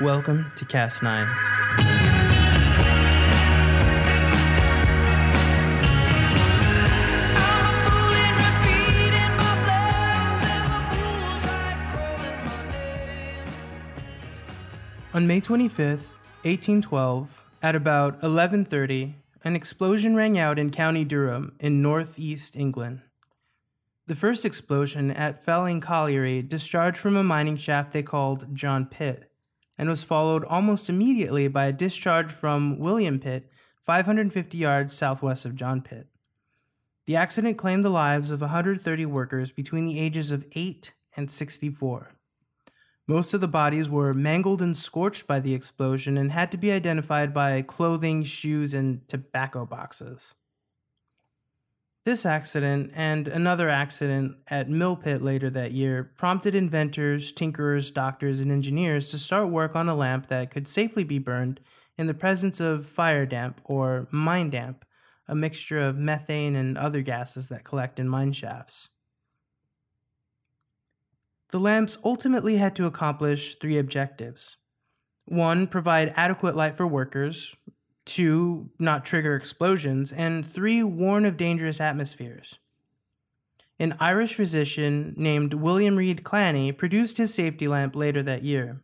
Welcome to Cast 9. On May 25th, 1812, at about 11:30, an explosion rang out in County Durham in northeast England. The first explosion at Felling Colliery discharged from a mining shaft they called John Pit, and was followed almost immediately by a discharge from William Pit, 550 yards southwest of John Pit. The accident claimed the lives of 130 workers between the ages of 8 and 64. Most of the bodies were mangled and scorched by the explosion and had to be identified by clothing, shoes, and tobacco boxes. This accident and another accident at Mill Pit later that year prompted inventors, tinkerers, doctors, and engineers to start work on a lamp that could safely be burned in the presence of fire damp or mine damp, a mixture of methane and other gases that collect in mine shafts. The lamps ultimately had to accomplish three objectives. One, provide adequate light for workers. Two, not trigger explosions. And three, warn of dangerous atmospheres. An Irish physician named William Reid Clanny produced his safety lamp later that year.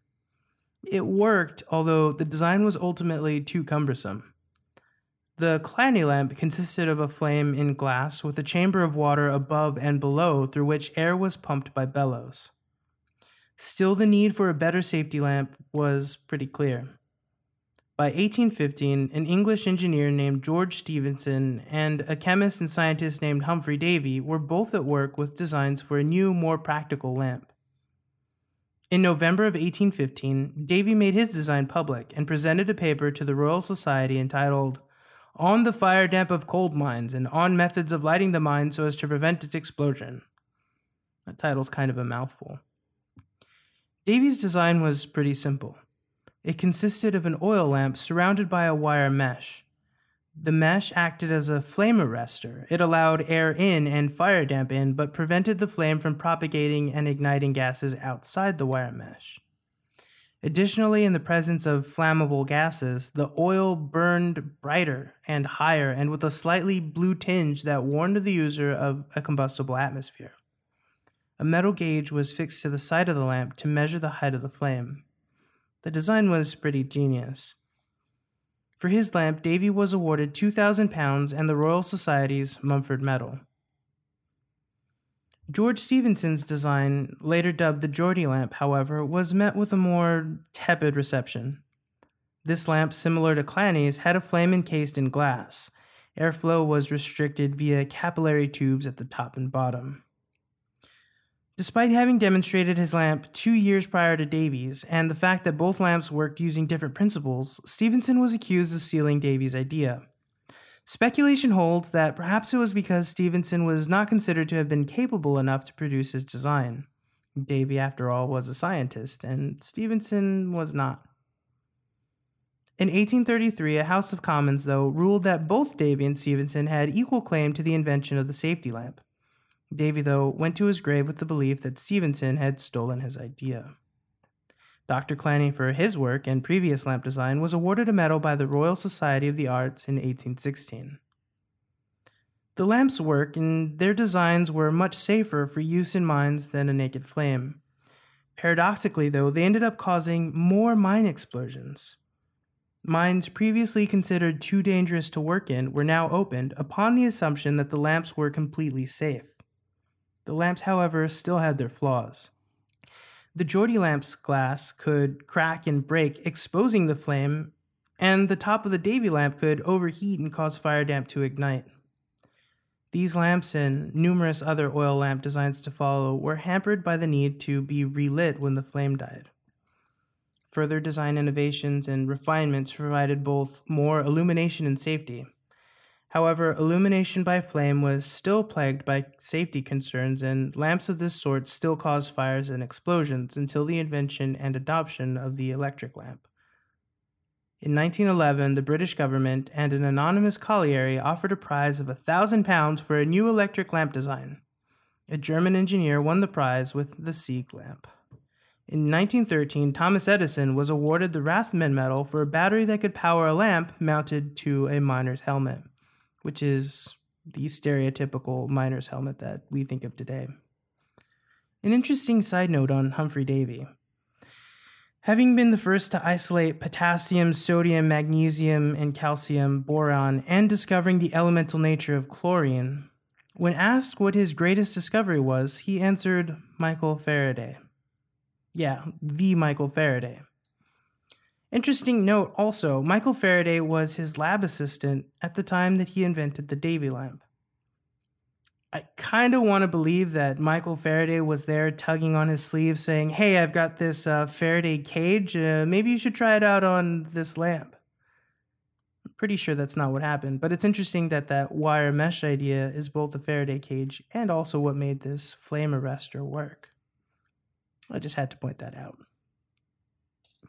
It worked, although the design was ultimately too cumbersome. The Clanny lamp consisted of a flame in glass with a chamber of water above and below through which air was pumped by bellows. Still, the need for a better safety lamp was pretty clear. By 1815, an English engineer named George Stephenson and a chemist and scientist named Humphry Davy were both at work with designs for a new, more practical lamp. In November of 1815, Davy made his design public and presented a paper to the Royal Society entitled On the Fire Damp of Coal Mines and On Methods of Lighting the Mine so as to Prevent Its Explosion. That title's kind of a mouthful. Davy's design was pretty simple. It consisted of an oil lamp surrounded by a wire mesh. The mesh acted as a flame arrestor. It allowed air in and fire damp in, but prevented the flame from propagating and igniting gases outside the wire mesh. Additionally, in the presence of flammable gases, the oil burned brighter and higher and with a slightly blue tinge that warned the user of a combustible atmosphere. A metal gauge was fixed to the side of the lamp to measure the height of the flame. The design was pretty genius. For his lamp, Davy was awarded £2,000 and the Royal Society's Rumford Medal. George Stephenson's design, later dubbed the Geordie lamp, however, was met with a more tepid reception. This lamp, similar to Clanny's, had a flame encased in glass. Airflow was restricted via capillary tubes at the top and bottom. Despite having demonstrated his lamp two years prior to Davy's, and the fact that both lamps worked using different principles, Stephenson was accused of stealing Davy's idea. Speculation holds that perhaps it was because Stephenson was not considered to have been capable enough to produce his design. Davy, after all, was a scientist, and Stephenson was not. In 1833, a House of Commons, though, ruled that both Davy and Stephenson had equal claim to the invention of the safety lamp. Davy, though, went to his grave with the belief that Stephenson had stolen his idea. Dr. Clanny, for his work and previous lamp design, was awarded a medal by the Royal Society of the Arts in 1816. The lamps' work and their designs were much safer for use in mines than a naked flame. Paradoxically, though, they ended up causing more mine explosions. Mines previously considered too dangerous to work in were now opened upon the assumption that the lamps were completely safe. The lamps, however, still had their flaws. The Geordie lamp's glass could crack and break, exposing the flame, and the top of the Davy lamp could overheat and cause fire damp to ignite. These lamps and numerous other oil lamp designs to follow were hampered by the need to be relit when the flame died. Further design innovations and refinements provided both more illumination and safety. However, illumination by flame was still plagued by safety concerns, and lamps of this sort still caused fires and explosions until the invention and adoption of the electric lamp. In 1911, the British government and an anonymous colliery offered a prize of a thousand pounds for a new electric lamp design. A German engineer won the prize with the Sieg lamp. In 1913, Thomas Edison was awarded the Rathenau Medal for a battery that could power a lamp mounted to a miner's helmet, which is the stereotypical miner's helmet that we think of today. An interesting side note on Humphry Davy. Having been the first to isolate potassium, sodium, magnesium, and calcium, boron, and discovering the elemental nature of chlorine, when asked what his greatest discovery was, he answered Michael Faraday. Yeah, the Michael Faraday. Interesting note also Michael Faraday was his lab assistant at the time that he invented the Davy lamp. I kind of want to believe that Michael Faraday was there tugging on his sleeve saying, Hey, I've got this uh, Faraday cage. Uh, maybe you should try it out on this lamp. I'm pretty sure that's not what happened, but it's interesting that that wire mesh idea is both the Faraday cage and also what made this flame arrestor work. I just had to point that out.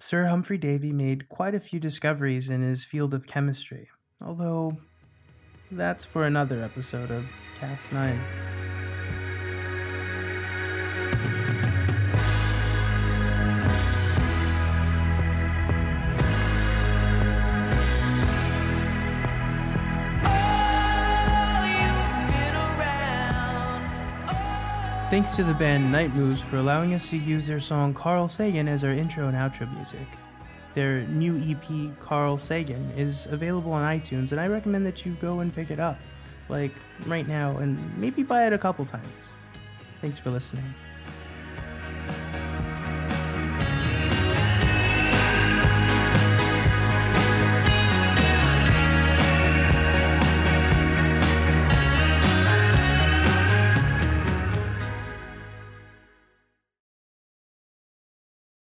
Sir Humphry Davy made quite a few discoveries in his field of chemistry, although that's for another episode of Cast 9. Thanks to the band Night Moves for allowing us to use their song Carl Sagan as our intro and outro music. Their new EP, Carl Sagan, is available on iTunes, and I recommend that you go and pick it up, like right now, and maybe buy it a couple times. Thanks for listening.